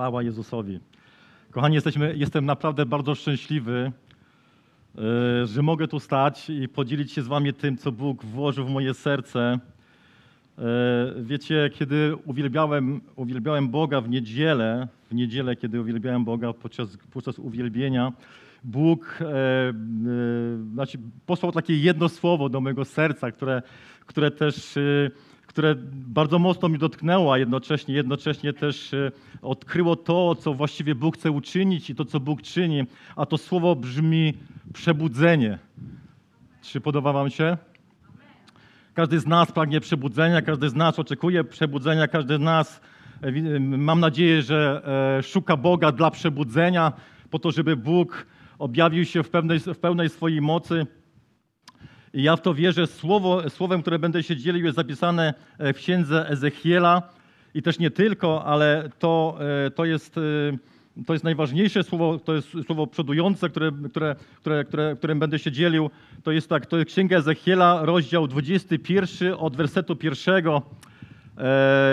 Chwała Jezusowi. Kochani, jesteśmy, jestem naprawdę bardzo szczęśliwy, e, że mogę tu stać i podzielić się z wami tym, co Bóg włożył w moje serce. E, Wiecie, kiedy uwielbiałem, uwielbiałem Boga w niedzielę, w niedzielę, kiedy uwielbiałem Boga podczas, podczas uwielbienia, Bóg e, e, znaczy posłał takie jedno słowo do mojego serca, które, które też e, które bardzo mocno mnie dotknęło, a jednocześnie, jednocześnie też e, odkryło to, co właściwie Bóg chce uczynić i to, co Bóg czyni, a to słowo brzmi przebudzenie. Czy podoba wam się? Każdy z nas pragnie przebudzenia, każdy z nas oczekuje przebudzenia, każdy z nas, e, e, mam nadzieję, że szuka Boga dla przebudzenia, po to, żeby Bóg objawił się w pełnej, w pełnej swojej mocy. Ja w to wierzę. Słowo, słowem, które będę się dzielił, jest zapisane e, w księdze Ezechiela i też nie tylko, ale to, e, to, jest, e, to jest najważniejsze słowo, to jest słowo przodujące, które, które, które, które, którym będę się dzielił. To jest tak, to jest księga Ezechiela, rozdział 21 od wersetu pierwszego.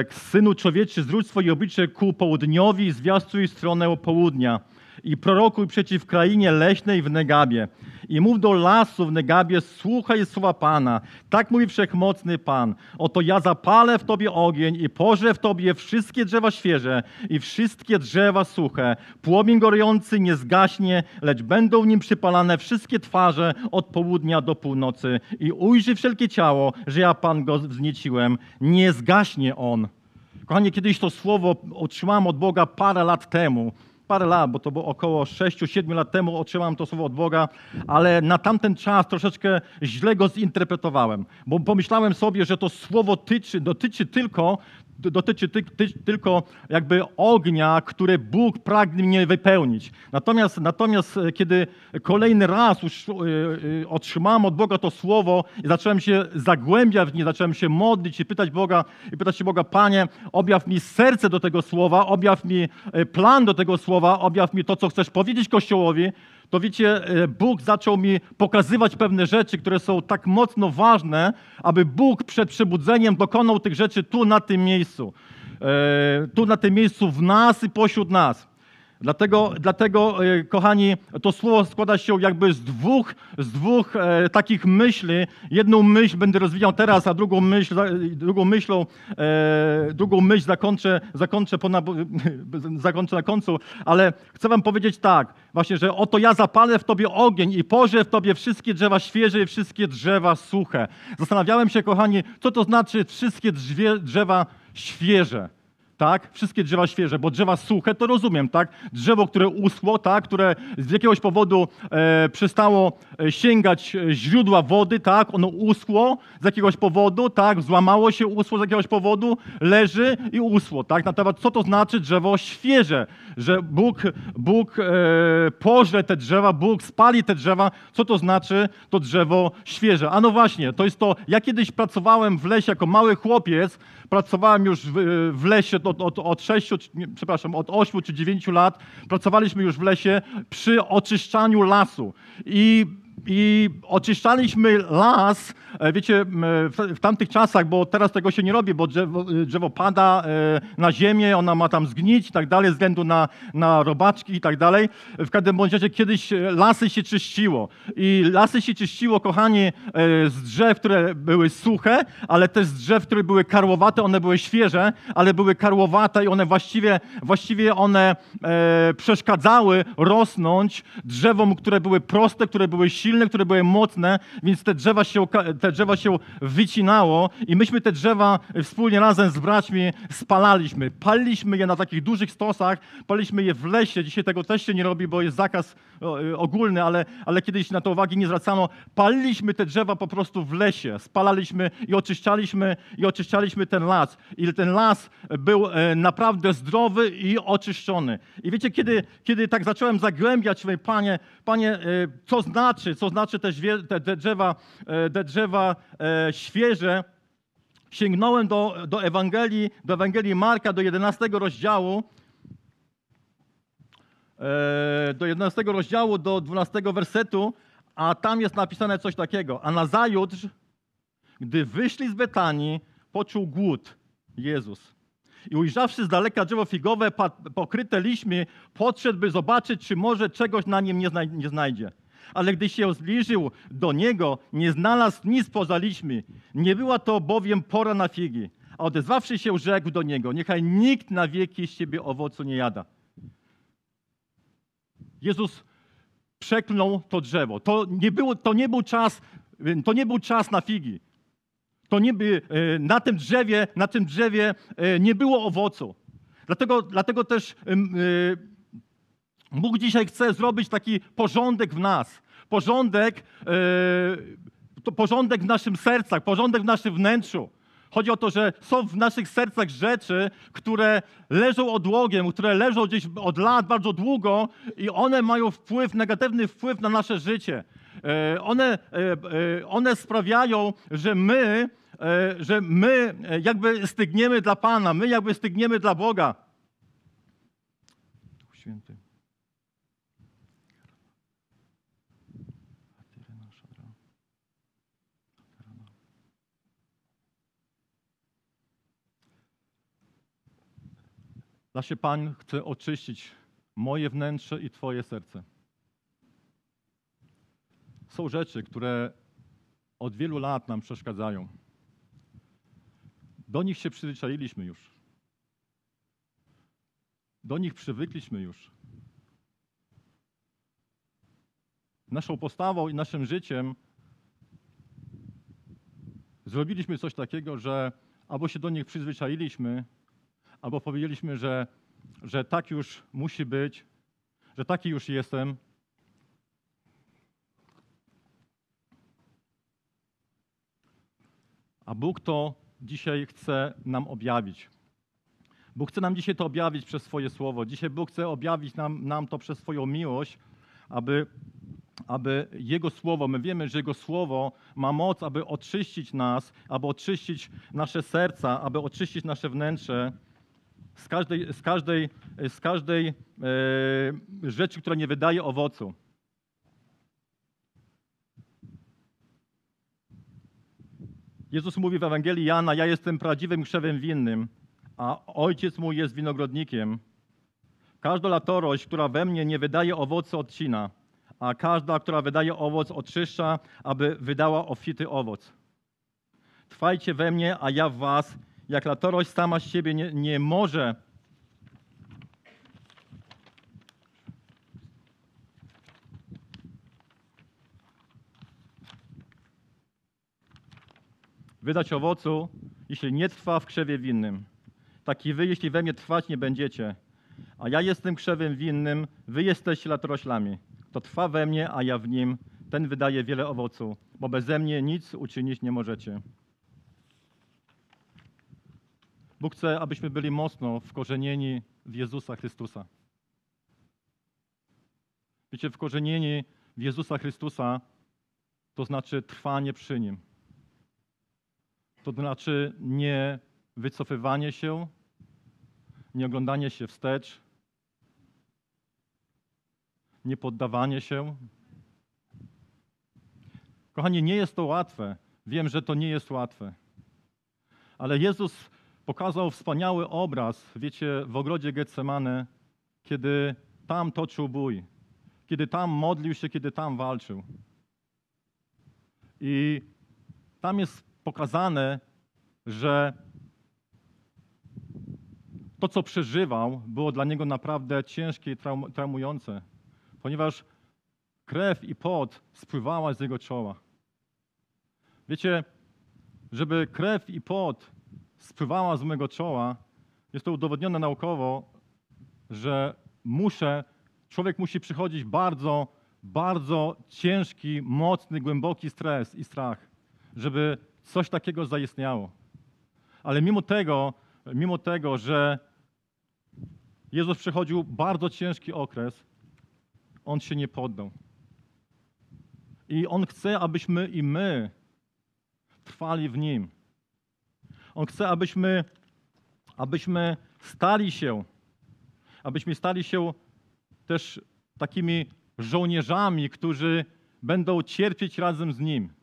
Synu człowieczy, zwróć swoje oblicze ku południowi zwiastuj stronę południa i prorokuj przeciw krainie leśnej w Negabie. I mów do lasu w Negabie, słuchaj słowa Pana. Tak mówi Wszechmocny Pan. Oto ja zapalę w Tobie ogień i pożrę w Tobie wszystkie drzewa świeże i wszystkie drzewa suche. Płomień gorący nie zgaśnie, lecz będą w nim przypalane wszystkie twarze od południa do północy. I ujrzy wszelkie ciało, że ja Pan go wznieciłem. Nie zgaśnie on. Kochani, kiedyś to słowo otrzymałem od Boga parę lat temu. Parę lat, bo to było około 6-7 lat temu otrzymałem to słowo od Boga, ale na tamten czas troszeczkę źle go zinterpretowałem, bo pomyślałem sobie, że to słowo tyczy, dotyczy tylko dotyczy ty, ty, tylko jakby ognia, które Bóg pragnie wypełnić. Natomiast, natomiast e, kiedy kolejny raz już e, e, otrzymałem od Boga to słowo i zacząłem się zagłębiać w nie, zacząłem się modlić i pytać Boga, i pytać się Boga, Panie, objaw mi serce do tego słowa, objaw mi plan do tego słowa, objaw mi to, co chcesz powiedzieć Kościołowi, to wiecie, e, Bóg zaczął mi pokazywać pewne rzeczy, które są tak mocno ważne, aby Bóg przed przebudzeniem dokonał tych rzeczy tu, na tym miejscu. E, Tu, na tym miejscu, w nas i pośród nas. Dlatego, dlatego, e, kochani, to słowo składa się jakby z dwóch, z dwóch e, takich myśli. Jedną myśl będę rozwijał teraz, a drugą myśl, drugą myślą, e, drugą myśl zakończę, zakończę, po nabo- zakończę na końcu. Ale chcę wam powiedzieć tak, właśnie, że oto ja zapalę w tobie ogień i pożę w tobie wszystkie drzewa świeże i wszystkie drzewa suche. Zastanawiałem się, kochani, co to znaczy wszystkie drzewie, drzewa świeże tak? Wszystkie drzewa świeże, bo drzewa suche to rozumiem, tak? Drzewo, które uschło, tak? Które z jakiegoś powodu e, przestało e, sięgać e, źródła wody, tak? Ono uschło z jakiegoś powodu, tak? Złamało się, uschło z jakiegoś powodu, leży i uschło, tak? Natomiast co to znaczy drzewo świeże? Że Bóg, Bóg e, pożre te drzewa, Bóg spali te drzewa. Co to znaczy to drzewo świeże? A no właśnie, to jest to, ja kiedyś pracowałem w lesie jako mały chłopiec, pracowałem już w, w lesie od, od, od 6, czy- nie, przepraszam, od 8 czy 9 lat. Pracowaliśmy już w lesie przy oczyszczaniu lasu. I i oczyszczaliśmy las, e, wiecie, w, tamtych czasach, bo teraz tego się nie robi, bo drzewo, e, drzewo pada e, na ziemię, ona ma tam zgnić i tak dalej, ze względu na, na robaczki i tak dalej. W każdym bądź razie kiedyś lasy się czyściło. I lasy się czyściło, kochani, z drzew, które były suche, ale też z drzew, które były karłowate, one były świeże, ale były karłowate i one właściwie, właściwie one przeszkadzały rosnąć drzewom, które były proste, które były silne, które były mocne, więc te drzewa się, te drzewa się wycinało i myśmy te drzewa wspólnie razem z braćmi spalaliśmy. Paliliśmy je na takich dużych stosach, paliliśmy je w lesie. Dzisiaj tego też się nie robi, bo jest zakaz y, ogólny, ale, ale kiedyś na to uwagi nie zwracano. Paliliśmy te drzewa po prostu w lesie. Spalaliśmy i oczyszczaliśmy, i oczyszczaliśmy ten las. I ten las był e, naprawdę zdrowy i oczyszczony. I wiecie, kiedy, kiedy tak zacząłem zagłębiać, mówię, panie, panie, e, co znaczy, co znaczy te, te, te drzewa, e, te drzewa e, świeże, sięgnąłem do, do Ewangelii, do Ewangelii Marka, do 11 rozdziału, e, do 11 rozdziału, do 12 wersetu, a tam jest napisane coś takiego. A nazajutrz, gdy wyszli z Betanii, poczuł głód Jezus. I ujrzawszy z daleka drzewo figowe pokryte liśćmi, podszedł, by zobaczyć, czy może czegoś na nim nie znajdzie. Ale gdy się zbliżył do niego, nie znalazł nic poza liśćmi. Nie była to bowiem pora na figi. A odezwawszy się, rzekł do niego, niechaj nikt na wieki z ciebie owocu nie jada. Jezus przeklął to drzewo. To nie, było, to nie był czas, to nie był czas na figi. To nie by, e, na tym drzewie, na tym drzewie e, nie było owocu. Dlatego, dlatego też e, Bóg dzisiaj chce zrobić taki porządek w nas. Porządek, to porządek w naszym sercach, porządek w naszym wnętrzu. Chodzi o to, że są w naszych sercach rzeczy, które leżą odłogiem, które leżą gdzieś od lat bardzo długo i one mają wpływ, negatywny wpływ na nasze życie. E, One, e, one sprawiają, że my, że my jakby stygniemy dla Pana, my jakby stygniemy dla Boga. Duch Święty. Nasze Pan chce oczyścić moje wnętrze i Twoje serce. Są rzeczy, które od wielu lat nam przeszkadzają. Do nich się przyzwyczailiśmy już. Do nich przywykliśmy już. Naszą postawą i naszym życiem zrobiliśmy coś takiego, że albo się do nich przyzwyczailiśmy, albo powiedzieliśmy, że, że tak już musi być, że taki już jestem. A Bóg to dzisiaj chce nam objawić. Bóg chce nam dzisiaj to objawić przez swoje słowo. Dzisiaj Bóg chce objawić nam, nam to przez swoją miłość, aby, aby Jego słowo, my wiemy, że Jego słowo ma moc, aby oczyścić nas, aby oczyścić nasze serca, aby oczyścić nasze wnętrze z każdej, z każdej, z każdej e, rzeczy, która nie wydaje owocu. Jezus mówi w Ewangelii Jana: Ja jestem prawdziwym krzewem winnym, a ojciec mój jest winogrodnikiem. Każda latorość, która we mnie nie wydaje owocu, odcina, a każda, która wydaje owoc, oczyszcza, aby wydała obfity owoc. Trwajcie we mnie, a ja w was. Jak latorość sama z siebie nie, nie może wydać owocu, jeśli nie trwa w krzewie winnym. Tak i wy, jeśli we mnie trwać nie będziecie. A ja jestem krzewem winnym, wy jesteście latoroślami. Kto trwa we mnie, a ja w nim, ten wydaje wiele owocu, bo beze mnie nic uczynić nie możecie. Bóg chce, abyśmy byli mocno wkorzenieni w Jezusa Chrystusa. Wiecie, wkorzenieni w Jezusa Chrystusa to znaczy trwanie przy Nim. To znaczy nie wycofywanie się, nie oglądanie się wstecz, nie poddawanie się. Kochani, nie jest to łatwe. Wiem, że to nie jest łatwe. Ale Jezus pokazał wspaniały obraz, wiecie, w ogrodzie Getsemane, kiedy tam toczył bój, kiedy tam modlił się, kiedy tam walczył. I tam jest pokazane, że to, co przeżywał, było dla niego naprawdę ciężkie i traum- traumujące, ponieważ krew i pot spływała z jego czoła. Wiecie, żeby krew i pot spływała z mojego czoła, jest to udowodnione naukowo, że muszę, człowiek musi przychodzić bardzo, bardzo ciężki, mocny, głęboki stres i strach, żeby coś takiego zaistniało. Ale mimo tego, mimo tego, że Jezus przechodził bardzo ciężki okres, On się nie poddał. I On chce, abyśmy i my trwali w Nim. On chce, abyśmy, abyśmy stali się, abyśmy stali się też takimi żołnierzami, którzy będą cierpieć razem z Nim.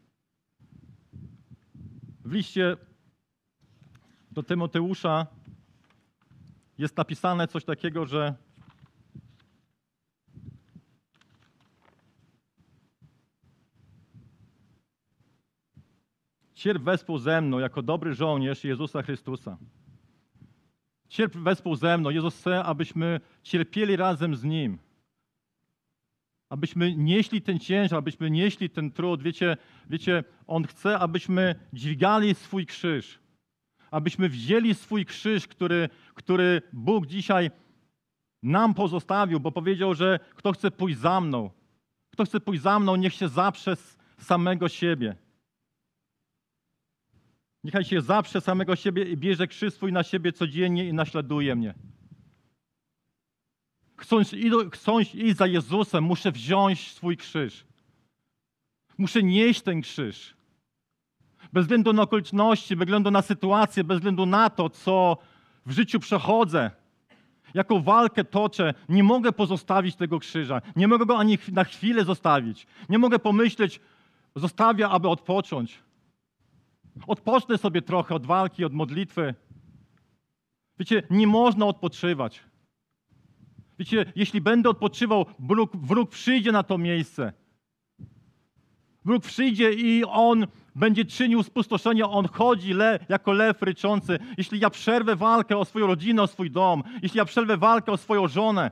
W liście do Tymoteusza jest napisane coś takiego, że Cierp wespół ze mną jako dobry żołnierz Jezusa Chrystusa. Cierp wespół ze mną. Jezus chce, abyśmy cierpieli razem z Nim. Abyśmy nieśli ten ciężar, abyśmy nieśli ten trud. Wiecie, wiecie, On chce, abyśmy dźwigali swój krzyż. Abyśmy wzięli swój krzyż, który, który Bóg dzisiaj nam pozostawił, bo powiedział, że kto chce pójść za mną, kto chce pójść za mną, niech się zaprze z samego siebie. Niechaj się zaprze samego siebie bierze krzyż swój na siebie codziennie i naśladuje mnie. Chcąc, chcąc iść za Jezusem, muszę wziąć swój krzyż. Muszę nieść ten krzyż. Bez względu na okoliczności, bez względu na sytuację, bez względu na to, co w życiu przechodzę, jaką walkę toczę, nie mogę pozostawić tego krzyża. Nie mogę go ani na chwilę zostawić. Nie mogę pomyśleć, zostawię, aby odpocząć. Odpocznę sobie trochę od walki, od modlitwy. Wiecie, nie można odpoczywać. Wiecie, jeśli będę odpoczywał, wróg, wróg przyjdzie na to miejsce. Wróg przyjdzie i on będzie czynił spustoszenie, on chodzi le, jako lew ryczący. Jeśli ja przerwę walkę o swoją rodzinę, o swój dom, jeśli ja przerwę walkę o swoją żonę,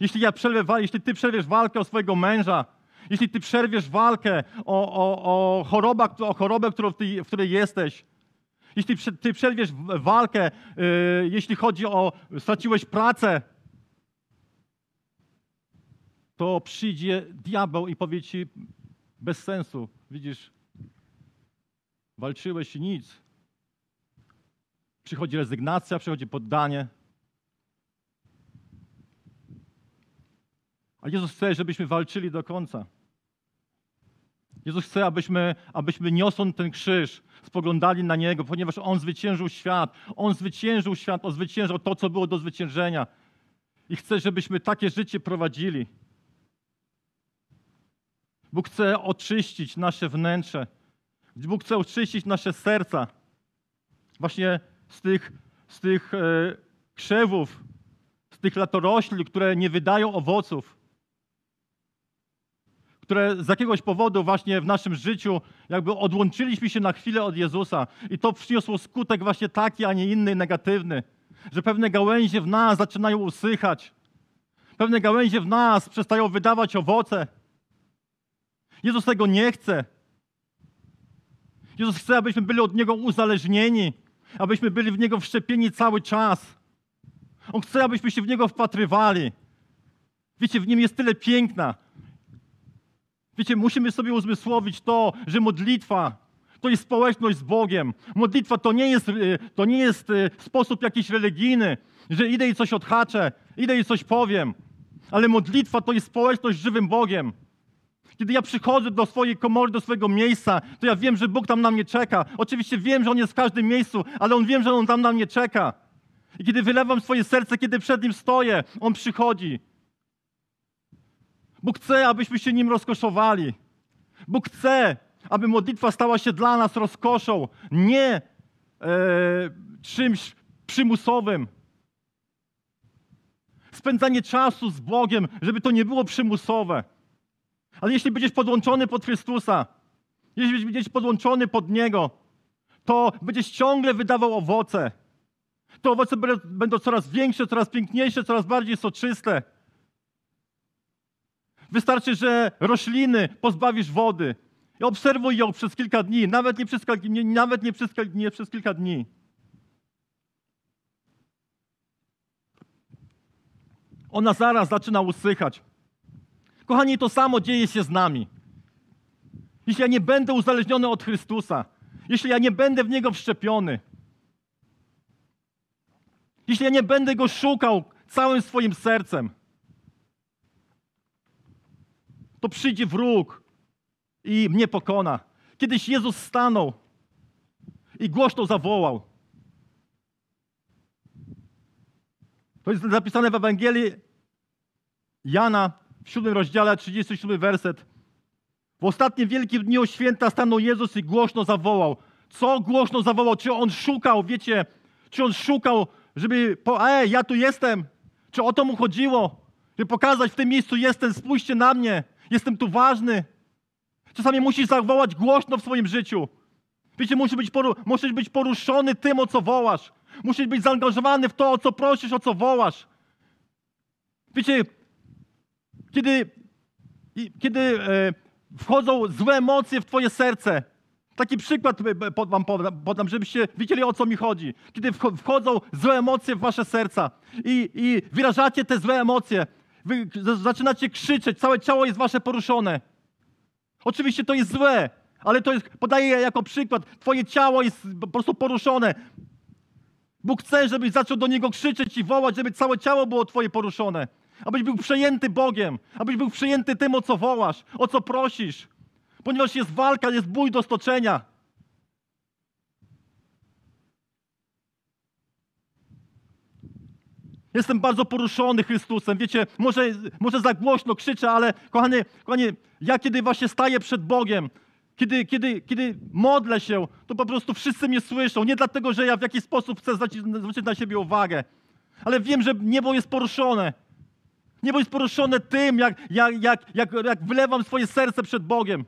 jeśli, ja przerwę, jeśli ty przerwiesz walkę o swojego męża, jeśli ty przerwiesz walkę o, o, o, choroba, o chorobę, którą ty, w której jesteś, jeśli ty przerwiesz walkę, yy, jeśli chodzi o straciłeś pracę, to przyjdzie diabeł i powie ci bez sensu, widzisz, walczyłeś i nic. Przychodzi rezygnacja, przychodzi poddanie. A Jezus chce, żebyśmy walczyli do końca. Jezus chce, abyśmy, abyśmy niosąc ten krzyż, spoglądali na Niego, ponieważ On zwyciężył świat. On zwyciężył świat, On zwyciężył to, co było do zwyciężenia. I chce, żebyśmy takie życie prowadzili. Bóg chce oczyścić nasze wnętrze. Bóg chce oczyścić nasze serca. Właśnie z tych, z tych e, krzewów, z tych latorośli, które nie wydają owoców które z jakiegoś powodu właśnie w naszym życiu jakby odłączyliśmy się na chwilę od Jezusa i to przyniosło skutek właśnie taki, a nie inny, negatywny, że pewne gałęzie w nas zaczynają usychać, pewne gałęzie w nas przestają wydawać owoce. Jezus tego nie chce. Jezus chce, abyśmy byli od Niego uzależnieni, abyśmy byli w Niego wszczepieni cały czas. On chce, abyśmy się w Niego wpatrywali. Wiecie, w Nim jest tyle piękna, Wiecie, musimy sobie uzmysłowić to, że modlitwa to jest społeczność z Bogiem. Modlitwa to nie jest, y, to nie jest y, sposób jakiś religijny, że idę i coś odhaczę, idę i coś powiem. Ale modlitwa to jest społeczność z żywym Bogiem. Kiedy ja przychodzę do swojej komory, do swojego miejsca, to ja wiem, że Bóg tam na mnie czeka. Oczywiście wiem, że On jest w każdym miejscu, ale On wiem, że On tam na mnie czeka. I kiedy wylewam swoje serce, kiedy przed Nim stoję, On przychodzi. Bóg chce, abyśmy się nim rozkoszowali. Bóg chce, aby modlitwa stała się dla nas rozkoszą, nie e, czymś przymusowym. Spędzanie czasu z Bogiem, żeby to nie było przymusowe. Ale jeśli będziesz podłączony pod Chrystusa, jeśli będziesz podłączony pod Niego, to będziesz ciągle wydawał owoce. Te owoce będą coraz większe, coraz piękniejsze, coraz bardziej soczyste. Wystarczy, że rośliny pozbawisz wody. I obserwuj ją przez kilka dni, nawet nie przez, nie, nawet nie przez, nie przez kilka dni. Ona zaraz zaczyna usychać. Kochani, to samo dzieje się z nami. Jeśli ja nie będę uzależniony od Chrystusa, jeśli ja nie będę w Niego wszczepiony, jeśli ja nie będę Go szukał całym swoim sercem, to przyjdzie wróg i mnie pokona. Kiedyś Jezus stanął i głośno zawołał. To jest zapisane w Ewangelii Jana w siódmym rozdziale, 37 werset. W ostatnim wielkim dniu święta stanął Jezus i głośno zawołał. Co głośno zawołał? Czy on szukał, wiecie, czy on szukał żeby, po, ej, ja tu jestem. Czy o to mu chodziło? Żeby pokazać, w tym miejscu jestem, spójrzcie na mnie, jestem tu ważny. Czasami musisz zawołać głośno w swoim życiu. Wiecie, musisz być, poru- musisz być poruszony tym, o co wołasz. Musisz być zaangażowany w to, o co prosisz, o co wołasz. Wiecie, kiedy, kiedy e, wchodzą złe emocje w twoje serce, taki przykład wam podam, żebyście wiedzieli, o co mi chodzi. Kiedy wcho- wchodzą złe emocje w wasze serca i, i wyrażacie te złe emocje, wy zaczynacie krzyczeć, całe ciało jest wasze poruszone. Oczywiście to jest złe, ale to jest, podaję jako przykład, twoje ciało jest po prostu poruszone. Bóg chce, żebyś zaczął do Niego krzyczeć i wołać, żeby całe ciało było twoje poruszone. Abyś był przejęty Bogiem, abyś był przejęty tym, o co wołasz, o co prosisz. Ponieważ jest walka, jest bój do stoczenia. Jestem bardzo poruszony Chrystusem. Wiecie, może, może za głośno krzyczę, ale kochany, kochani, ja kiedy właśnie staję przed Bogiem, kiedy, kiedy, kiedy modlę się, to po prostu wszyscy mnie słyszą. Nie dlatego, że ja w jakiś sposób chcę zwrócić zwrócić na siebie uwagę, ale wiem, że niebo jest poruszone. Niebo jest poruszone tym, jak, jak, jak, jak, jak wylewam swoje serce przed Bogiem.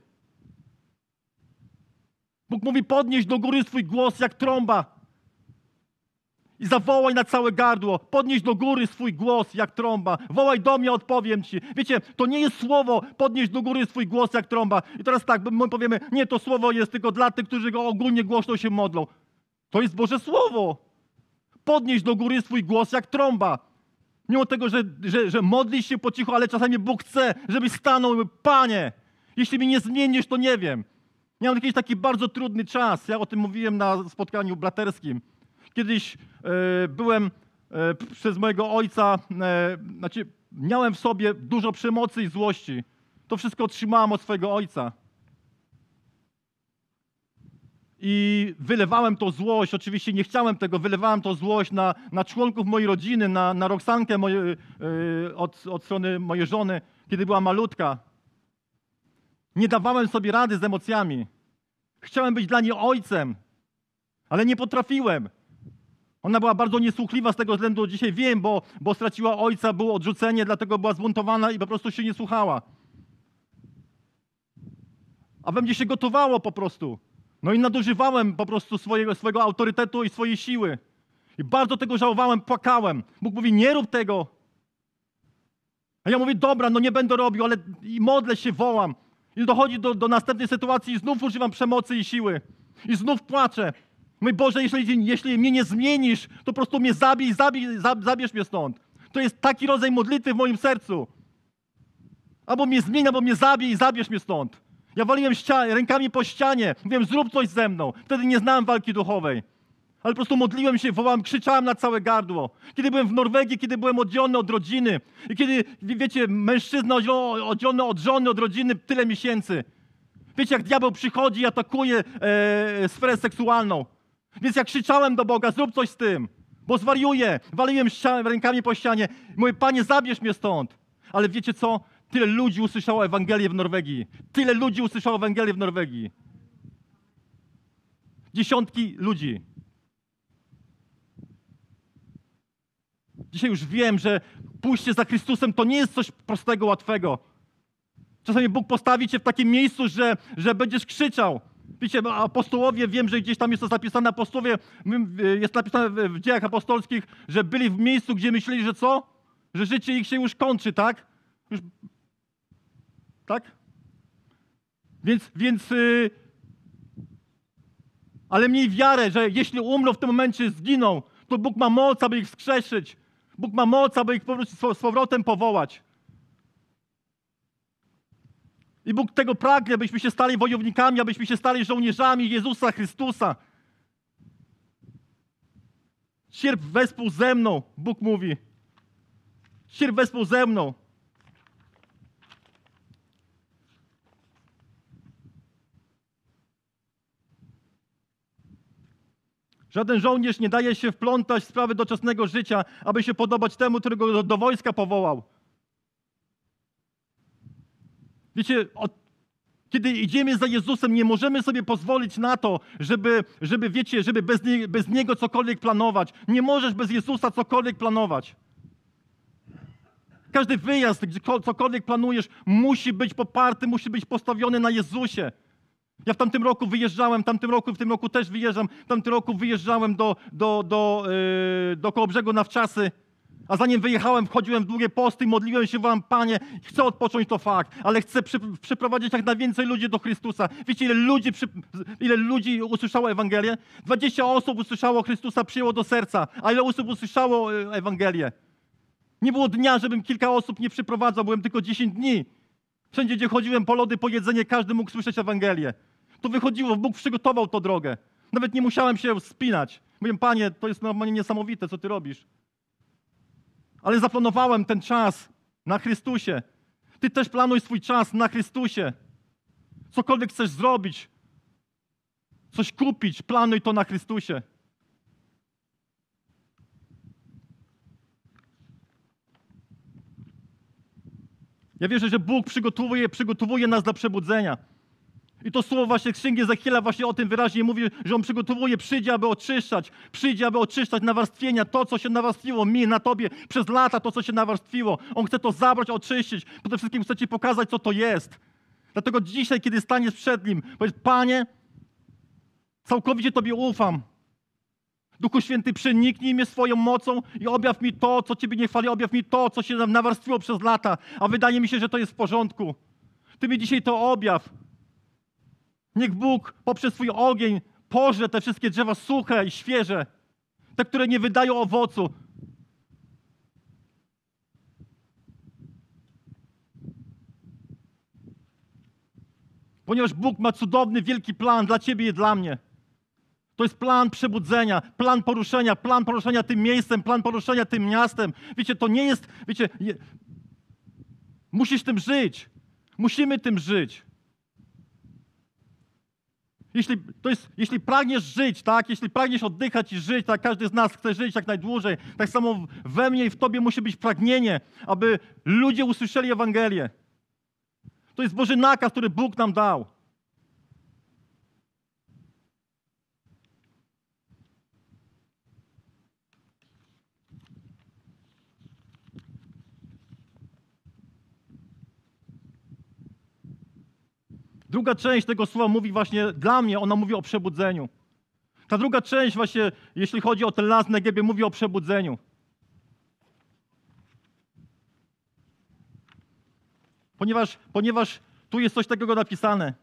Bóg mówi, podnieś do góry swój głos jak trąba i zawołaj na całe gardło. Podnieś do góry swój głos jak trąba. Wołaj do mnie, odpowiem ci. Wiecie, to nie jest słowo podnieś do góry swój głos jak trąba. I teraz tak, my powiemy, nie, to słowo jest tylko dla tych, którzy go ogólnie głośno się modlą. To jest Boże Słowo. Podnieś do góry swój głos jak trąba. Mimo tego, że, że, że modlisz się po cichu, ale czasami Bóg chce, żebyś stanął Panie, jeśli mnie nie zmienisz, to nie wiem. Miałem jakiś taki bardzo trudny czas. Ja o tym mówiłem na spotkaniu braterskim. Kiedyś e, byłem e, przez mojego ojca, e, znaczy miałem w sobie dużo przemocy i złości. To wszystko otrzymałem od swojego ojca. I wylewałem tą złość, oczywiście nie chciałem tego, wylewałem tą złość na, na członków mojej rodziny, na, na Roxankę moje, e, od, od strony mojej żony, kiedy była malutka. Nie dawałem sobie rady z emocjami. Chciałem być dla niej ojcem, ale nie potrafiłem. Ona była bardzo niesłuchliwa z tego względu, dzisiaj wiem, bo, bo straciła ojca, było odrzucenie, dlatego była zbuntowana i po prostu się nie słuchała. A we mnie się gotowało po prostu. No i nadużywałem po prostu swojego, swojego autorytetu i swojej siły. I bardzo tego żałowałem, płakałem. Bóg mówi, nie rób tego. A ja mówię, dobra, no nie będę robił, ale i modlę się, wołam. I dochodzi do, do następnej sytuacji i znów używam przemocy i siły. I znów płaczę. Mój Boże, jeśli, jeśli mnie nie zmienisz, to po prostu mnie zabij, zabij, zab, zabierz mnie stąd. To jest taki rodzaj modlitwy w moim sercu. Albo mnie zmieni, albo mnie zabij zabierz mnie stąd. Ja waliłem rękami po ścianie. Mówiłem, zrób coś ze mną. Wtedy nie znałem walki duchowej. Ale po prostu modliłem się, wołałem, krzyczałem na całe gardło. Kiedy byłem w Norwegii, kiedy byłem oddzielony od rodziny i kiedy, wie- wiecie, mężczyzna oddzielony od żony, od rodziny tyle miesięcy. Wiecie, jak diabeł przychodzi i atakuje e, sferę seksualną. Więc ja krzyczałem do Boga, zrób coś z tym, bo zwariuję. Waliłem rękami po ścianie. Mówię, Panie, zabierz mnie stąd. Ale wiecie co? Tyle ludzi usłyszało Ewangelię w Norwegii. Tyle ludzi usłyszało Ewangelię w Norwegii. Dziesiątki ludzi. Dzisiaj już wiem, że pójście za Chrystusem to nie jest coś prostego, łatwego. Czasami Bóg postawi cię w takim miejscu, że, że będziesz krzyczał. Wiecie, apostołowie, wiem, że gdzieś tam jest to zapisane, apostołowie, jest napisane w- dziejach apostolskich, że byli w miejscu, gdzie myśleli, że co? Że życie ich się już kończy, tak? Już... Tak? Więc, więc yy... ale miej wiarę, że jeśli umrą w tym momencie, zginą, to Bóg ma moc, aby ich wskrzeszyć. Bóg ma moc, aby ich z powrotem powołać. I Bóg tego pragnie, abyśmy się stali wojownikami, abyśmy się stali żołnierzami Jezusa Chrystusa. Sierp wespół ze mną, Bóg mówi. Sierp wespół ze mną. Żaden żołnierz nie daje się wplątać w sprawy doczesnego życia, aby się podobać temu, którego do, wojska powołał. Wiecie, od, Kiedy idziemy za Jezusem, nie możemy sobie pozwolić na to, żeby, żeby wiecie, żeby bez, nie, bez Niego cokolwiek planować. Nie możesz bez Jezusa cokolwiek planować. Każdy wyjazd, cokolwiek planujesz, musi być poparty, musi być postawiony na Jezusie. Ja w tamtym roku wyjeżdżałem, w tamtym roku, w tym roku też wyjeżdżam, w tamtym roku wyjeżdżałem do, do, do, yy, do Kołobrzegu na wczasy. A zanim wyjechałem, wchodziłem w długie posty modliłem się wam, Panie, chcę odpocząć, to fakt, ale chcę przy, przyprowadzić jak najwięcej ludzi do Chrystusa. Wiecie, ile ludzi, przy, ile ludzi usłyszało Ewangelię? 20 osób usłyszało Chrystusa, przyjęło do serca. A ile osób usłyszało e, Ewangelię? Nie było dnia, żebym kilka osób nie przyprowadzał, byłem tylko 10 dni. Wszędzie, gdzie chodziłem po lody, po jedzenie, każdy mógł słyszeć Ewangelię. To wychodziło, Bóg przygotował tą drogę. Nawet nie musiałem się spinać. Mówię, Panie, to jest normalnie niesamowite, co Ty robisz ale zaplanowałem ten czas na Chrystusie. Ty też planuj swój czas na Chrystusie. Cokolwiek chcesz zrobić, coś kupić, planuj to na Chrystusie. Ja wierzę, że Bóg przygotowuje, przygotowuje nas do przebudzenia. I to słowo właśnie Księgi Ezechiela właśnie o tym wyraźnie mówi, że On przygotowuje, przyjdzie, aby oczyszczać, przyjdzie, aby oczyszczać nawarstwienia, to, co się nawarstwiło mi, na Tobie, przez lata to, co się nawarstwiło. On chce to zabrać, oczyścić, przede wszystkim chce Ci pokazać, co to jest. Dlatego dzisiaj, kiedy staniesz przed Nim, powiedz, Panie, całkowicie Tobie ufam. Duchu Święty, przeniknij mnie swoją mocą i objaw mi to, co Ciebie nie chwali, objaw mi to, co się nawarstwiło przez lata, a wydaje mi się, że to jest w porządku. Ty mi dzisiaj to objaw. Niech Bóg poprzez swój ogień pożre te wszystkie drzewa suche i świeże, te, które nie wydają owocu. Ponieważ Bóg ma cudowny, wielki plan dla ciebie i dla mnie. To jest plan przebudzenia, plan poruszenia, plan poruszenia tym miejscem, plan poruszenia tym miastem. Wiecie, to nie jest, wiecie, nie, musisz tym żyć. Musimy tym żyć. Jeśli, to jest, jeśli pragniesz żyć, tak? Jeśli pragniesz oddychać i żyć, tak? Każdy z nas chce żyć jak najdłużej. Tak samo we mnie i w Tobie musi być pragnienie, aby ludzie usłyszeli Ewangelię. To jest Boży nakaz, który Bóg nam dał. Druga część tego słowa mówi właśnie dla mnie, ona mówi o przebudzeniu. Ta druga część właśnie, jeśli chodzi o ten las Negebie, mówi o przebudzeniu. Ponieważ, ponieważ tu jest coś takiego napisane.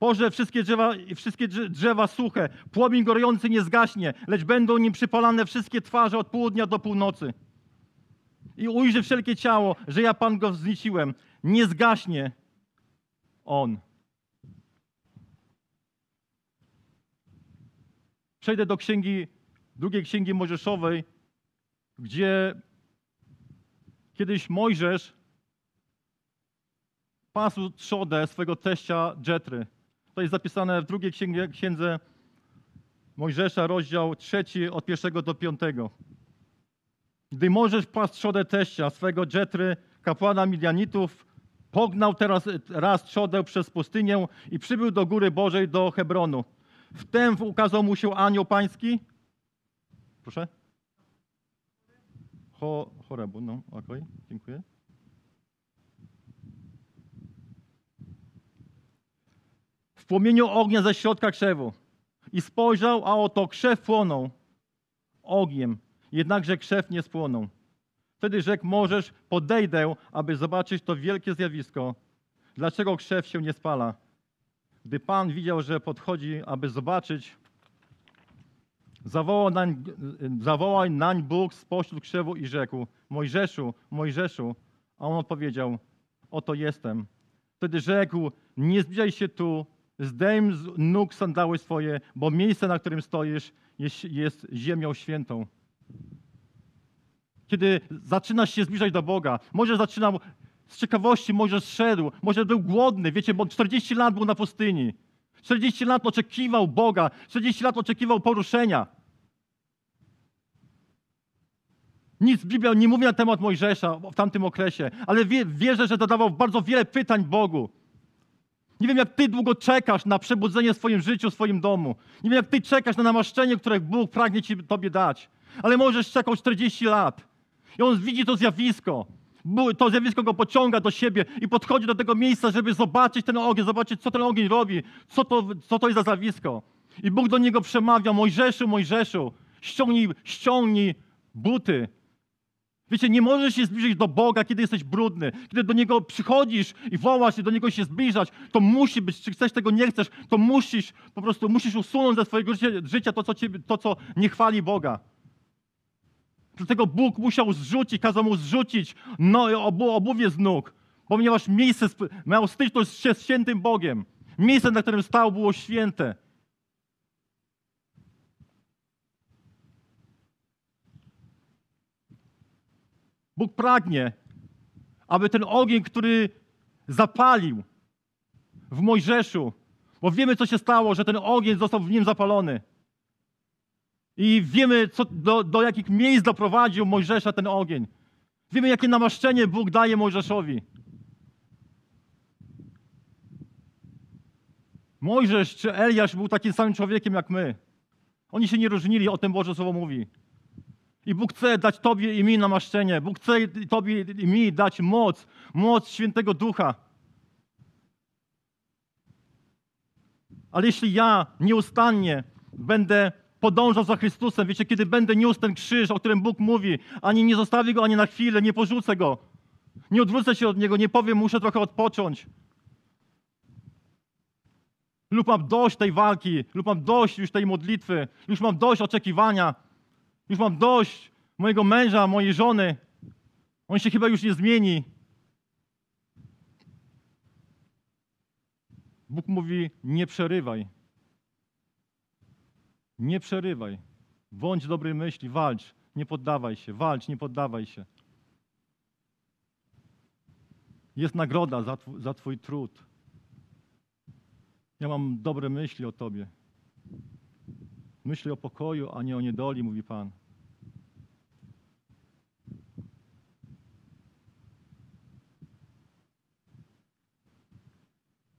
Boże, wszystkie drzewa, wszystkie drzewa suche, płomień gorący nie zgaśnie, lecz będą nim przypalane wszystkie twarze od południa do północy. I ujrzy wszelkie ciało, że ja Pan go wznieciłem. Nie zgaśnie, on. Przejdę do księgi, drugiej księgi Mojżeszowej, gdzie kiedyś Mojżesz pasł trzodę swego teścia Dżetry. To jest zapisane w drugiej księdze, księdze Mojżesza, rozdział trzeci od pierwszego do piątego. Gdy Mojżesz pasł trzodę teścia swego Dżetry, kapłana Midianitów, Pognał teraz raz trzodę przez pustynię i przybył do góry Bożej, do Hebronu. Wtem ukazał mu się anioł pański. Proszę? Cho, chorebu, no, okej, okay, dziękuję. W płomieniu ognia ze środka krzewu. I spojrzał, a oto krzew płonął ogniem, jednakże krzew nie spłonął. Wtedy rzekł możesz, podejdę, aby zobaczyć to wielkie zjawisko. Dlaczego krzew się nie spala? Gdy Pan widział, że podchodzi, aby zobaczyć, zawołał nań, zawołał nań Bóg spośród krzewu i rzekł, Mojżeszu, Mojżeszu. A on odpowiedział, oto jestem. Wtedy rzekł, nie zbliżaj się tu, zdejm z nóg sandały swoje, bo miejsce, na którym stoisz, jest, jest ziemią świętą kiedy zaczynasz się zbliżać do Boga. Może zaczynał z ciekawości, może szedł, może był głodny, wiecie, bo 40 lat był na pustyni. 40 lat oczekiwał Boga, 40 lat oczekiwał poruszenia. Nic Biblia nie mówi na temat Mojżesza w tamtym okresie, ale wie, wierzę, że zadawał bardzo wiele pytań Bogu. Nie wiem, jak ty długo czekasz na przebudzenie w swoim życiu, w swoim domu. Nie wiem, jak ty czekasz na namaszczenie, które Bóg pragnie ci, tobie dać. Ale możesz czekał 40 lat. I on widzi to zjawisko. To zjawisko go pociąga do siebie i podchodzi do tego miejsca, żeby zobaczyć ten ogień, zobaczyć, co ten ogień robi, co to, co to jest za zjawisko. I Bóg do niego przemawia, Mojżeszu, Mojżeszu, ściągnij, ściągnij buty. Wiecie, nie możesz się zbliżyć do Boga, kiedy jesteś brudny. Kiedy do Niego przychodzisz i wołasz i do Niego się zbliżać, to musi być, czy chcesz tego, nie chcesz, to musisz, po prostu musisz usunąć ze swojego życia, życia to, co ciebie, to, co nie chwali Boga. Dlatego Bóg musiał zrzucić, kazał mu zrzucić no, obu, obuwie z nóg, ponieważ miejsce miał styczność się z świętym Bogiem. Miejsce, na którym stał, było święte. Bóg pragnie, aby ten ogień, który zapalił w Mojżeszu, bo wiemy, co się stało, że ten ogień został w nim zapalony. I wiemy, co, do, do jakich miejsc doprowadził Mojżesza ten ogień. Wiemy, jakie namaszczenie Bóg daje Mojżeszowi. Mojżesz czy Eliasz był takim samym człowiekiem jak my. Oni się nie różnili, o tym Boże Słowo mówi. I Bóg chce dać Tobie i mi namaszczenie. Bóg chce Tobie i mi dać moc, moc Świętego Ducha. Ale jeśli ja nieustannie będę podążał za Chrystusem, wiecie, kiedy będę niósł ten krzyż, o którym Bóg mówi, ani nie zostawię go ani na chwilę, nie porzucę go, nie odwrócę się od niego, nie powiem, muszę trochę odpocząć. Lub mam dość tej walki, lub mam dość już tej modlitwy, już mam dość oczekiwania, już mam dość mojego męża, mojej żony. On się chyba już nie zmieni. Bóg mówi: nie przerywaj. Nie przerywaj. Bądź dobrej myśli, walcz, nie poddawaj się, walcz, nie poddawaj się. Jest nagroda za, tw- za Twój trud. Ja mam dobre myśli o Tobie. Myśli o pokoju, a nie o niedoli, mówi Pan.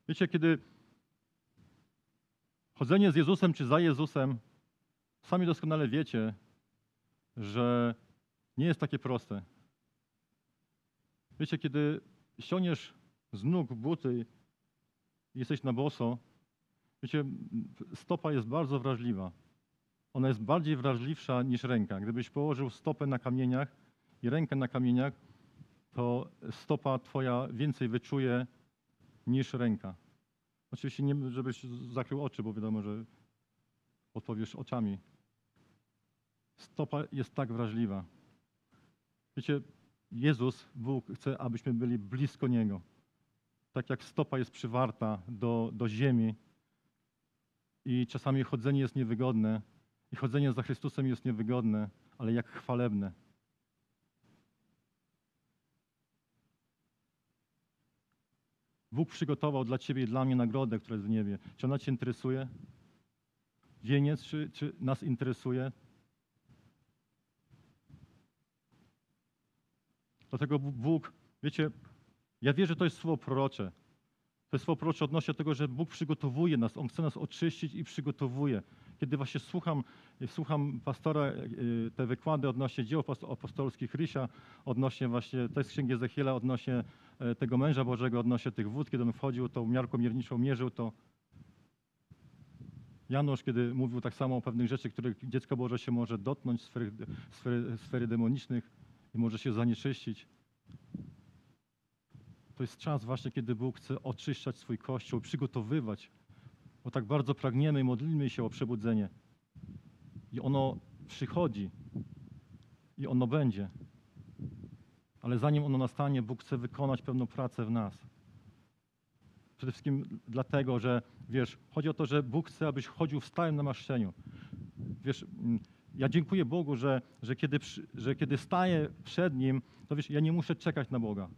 Wiecie, kiedy chodzenie z Jezusem czy za Jezusem, sami doskonale wiecie, że nie jest takie proste. Wiecie, kiedy ściągniesz z nóg buty i jesteś na boso, wiecie, stopa jest bardzo wrażliwa. Ona jest bardziej wrażliwsza niż ręka. Gdybyś położył stopę na kamieniach i rękę na kamieniach, to stopa twoja więcej wyczuje niż ręka. Oczywiście nie, żebyś zakrył oczy, bo wiadomo, że odpowiesz oczami. Stopa jest tak wrażliwa. Wiecie, Jezus, Bóg chce, abyśmy byli blisko Niego. Tak jak stopa jest przywarta do, do ziemi i czasami chodzenie jest niewygodne i chodzenie za Chrystusem jest niewygodne, ale jak chwalebne. Bóg przygotował dla Ciebie i dla mnie nagrodę, która jest w niebie. Czy ona Cię interesuje? Wieniec, czy, czy nas interesuje? Dlatego Bóg, wiecie, ja wierzę, że to jest słowo prorocze. To jest słowo prorocze odnośnie tego, że Bóg przygotowuje nas, On chce nas oczyścić i przygotowuje. Kiedy właśnie słucham, słucham pastora, e, te wykłady odnośnie dzieł apos- apostolskich Rysia, odnośnie właśnie, to jest księgi Ezechiela, odnośnie e, tego męża Bożego, odnośnie tych wód, kiedy on wchodził, tą miarką mierniczą mierzył to. Janusz, kiedy mówił tak samo o pewnych rzeczach, których dziecko Boże się może dotknąć, sfery, sfery, sfery demonicznych i może się zanieczyścić. To jest czas właśnie, kiedy Bóg chce oczyszczać swój Kościół, przygotowywać, bo tak bardzo pragniemy i modlimy się o przebudzenie. I ono przychodzi i ono będzie. Ale zanim ono nastanie, Bóg chce wykonać pewną pracę w nas. Przede wszystkim dlatego, że wiesz, chodzi o to, że Bóg chce, abyś chodził w stałym namaszczeniu. Wiesz, mm, ja dziękuję Bogu, że, że, kiedy, że kiedy staję przed Nim, to wiesz, ja nie muszę czekać na Boga.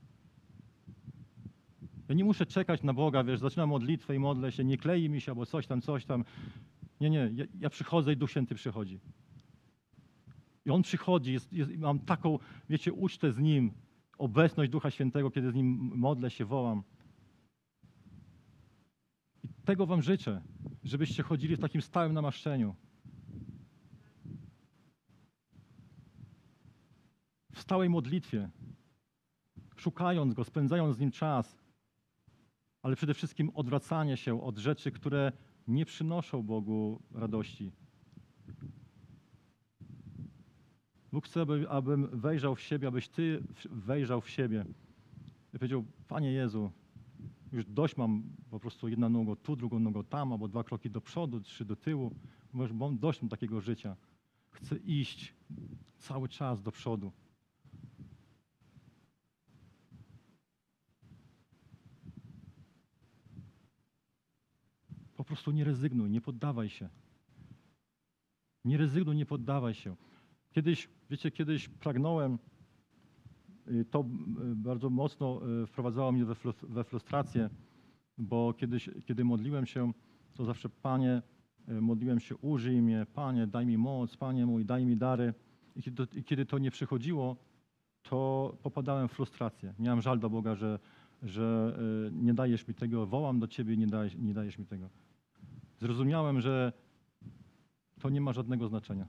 Ja nie muszę czekać na Boga, wiesz, zaczynam modlitwę i modlę się, nie klei mi się albo coś tam, coś tam. Nie, nie, ja, ja przychodzę i Duch Święty przychodzi. I On przychodzi, jest, jest, mam taką, wiecie, ucztę z Nim, obecność Ducha Świętego, kiedy z Nim modlę się, wołam. I tego Wam życzę, żebyście chodzili w takim stałym namaszczeniu. Stałej modlitwie, szukając Go, spędzając z Nim czas, ale przede wszystkim odwracanie się od rzeczy, które nie przynoszą Bogu radości. Bóg chce, aby, abym wejrzał w siebie, abyś Ty wejrzał w siebie i powiedział, Panie Jezu, już dość mam po prostu jedna nogą tu, drugą nogą tam, albo dwa kroki do przodu, trzy do tyłu. Mam dość mam takiego życia. Chcę iść cały czas do przodu. Prostu nie rezygnuj, nie poddawaj się. Nie rezygnuj, nie poddawaj się. Kiedyś, wiecie, kiedyś pragnąłem, y, to y, bardzo mocno y, wprowadzało mnie we, frus- we frustrację, bo kiedyś, kiedy modliłem się, to zawsze Panie, modliłem się, użyj mnie, Panie, daj mi moc, Panie mój, daj mi dary. I kiedy to, i kiedy to nie przychodziło, to popadałem w frustrację. Miałem żal do Boga, że, że nie dajesz mi tego, wołam do Ciebie, nie dajesz, nie dajesz mi tego. Zrozumiałem, że to nie ma żadnego znaczenia.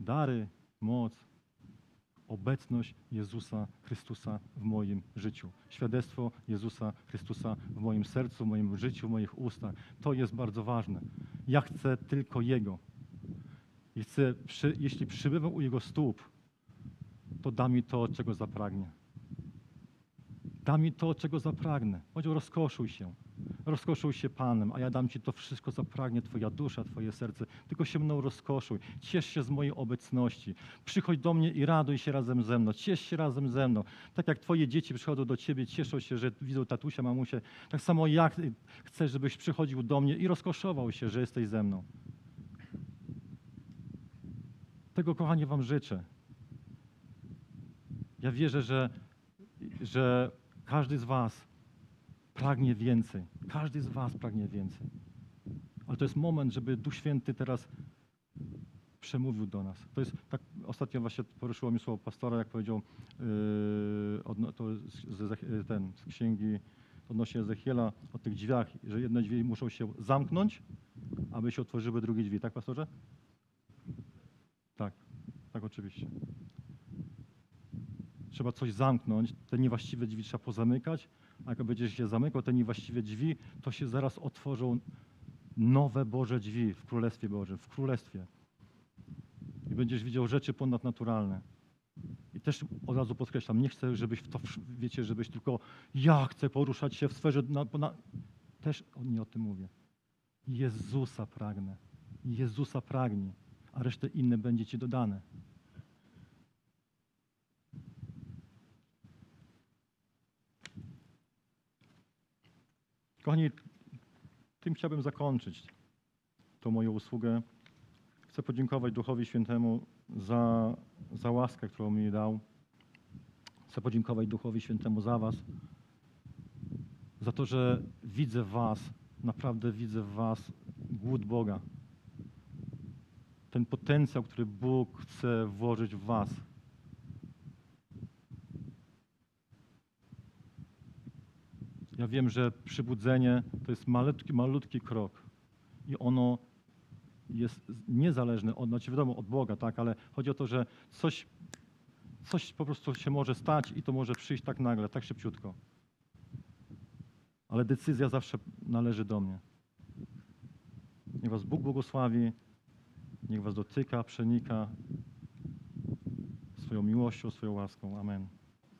Dary, moc, obecność Jezusa Chrystusa w moim życiu. Świadectwo Jezusa Chrystusa w moim sercu, w moim życiu, w moich ustach. To jest bardzo ważne. Ja chcę tylko Jego. I chcę, przy, jeśli przybywam u Jego stóp, to da mi to, czego zapragnie. Da mi to, czego zapragnę. Powiedział, rozkoszuj się. Rozkoszuj się Panem, a ja dam Ci to wszystko, co pragnie Twoja dusza, Twoje serce. Tylko się mną rozkoszuj. Ciesz się z mojej obecności. Przychodź do mnie i raduj się razem ze mną. Ciesz się razem ze mną. Tak jak Twoje dzieci przychodzą do Ciebie, cieszą się, że widzą tatusia, mamusię. Tak samo ja chcę, żebyś przychodził do mnie i rozkoszował się, że jesteś ze mną. Tego, kochanie, Wam życzę. Ja wierzę, że, że każdy z Was pragnie więcej. Każdy z Was pragnie więcej. Ale to jest moment, żeby Duch Święty teraz przemówił do nas. To jest tak, ostatnio właśnie poruszyło mi słowo pastora, jak powiedział yy, to z, ten, z księgi odnośnie Ezechiela o tych drzwiach, że jedne drzwi muszą się zamknąć, aby się otworzyły drugie drzwi. Tak, pastorze? Tak, tak oczywiście. Trzeba coś zamknąć, te niewłaściwe drzwi trzeba pozamykać, a jak będziesz się zamykał te niewłaściwe drzwi, to się zaraz otworzą nowe Boże drzwi w Królestwie Bożym, w Królestwie. I będziesz widział rzeczy ponadnaturalne. I też od razu podkreślam, nie chcę, żebyś w to, wiecie, żebyś tylko ja chcę poruszać się w sferze, na, na, też nie o tym mówię. Jezusa pragnę. Jezusa pragnij, a resztę inne będzie ci dodane. Kochani, tym chciałbym zakończyć tą moją usługę. Chcę podziękować Duchowi Świętemu za, za łaskę, którą mi dał. Chcę podziękować Duchowi Świętemu za Was, za to, że widzę Was, naprawdę widzę w Was głód Boga. Ten potencjał, który Bóg chce włożyć w Was. Ja wiem, że przybudzenie to jest malutki, malutki krok i ono jest niezależne od, znaczy wiadomo, od Boga, tak, ale chodzi o to, że coś, coś po prostu się może stać i to może przyjść tak nagle, tak szybciutko. Ale decyzja zawsze należy do mnie. Niech was Bóg błogosławi, niech was dotyka, przenika swoją miłością, swoją łaską. Amen.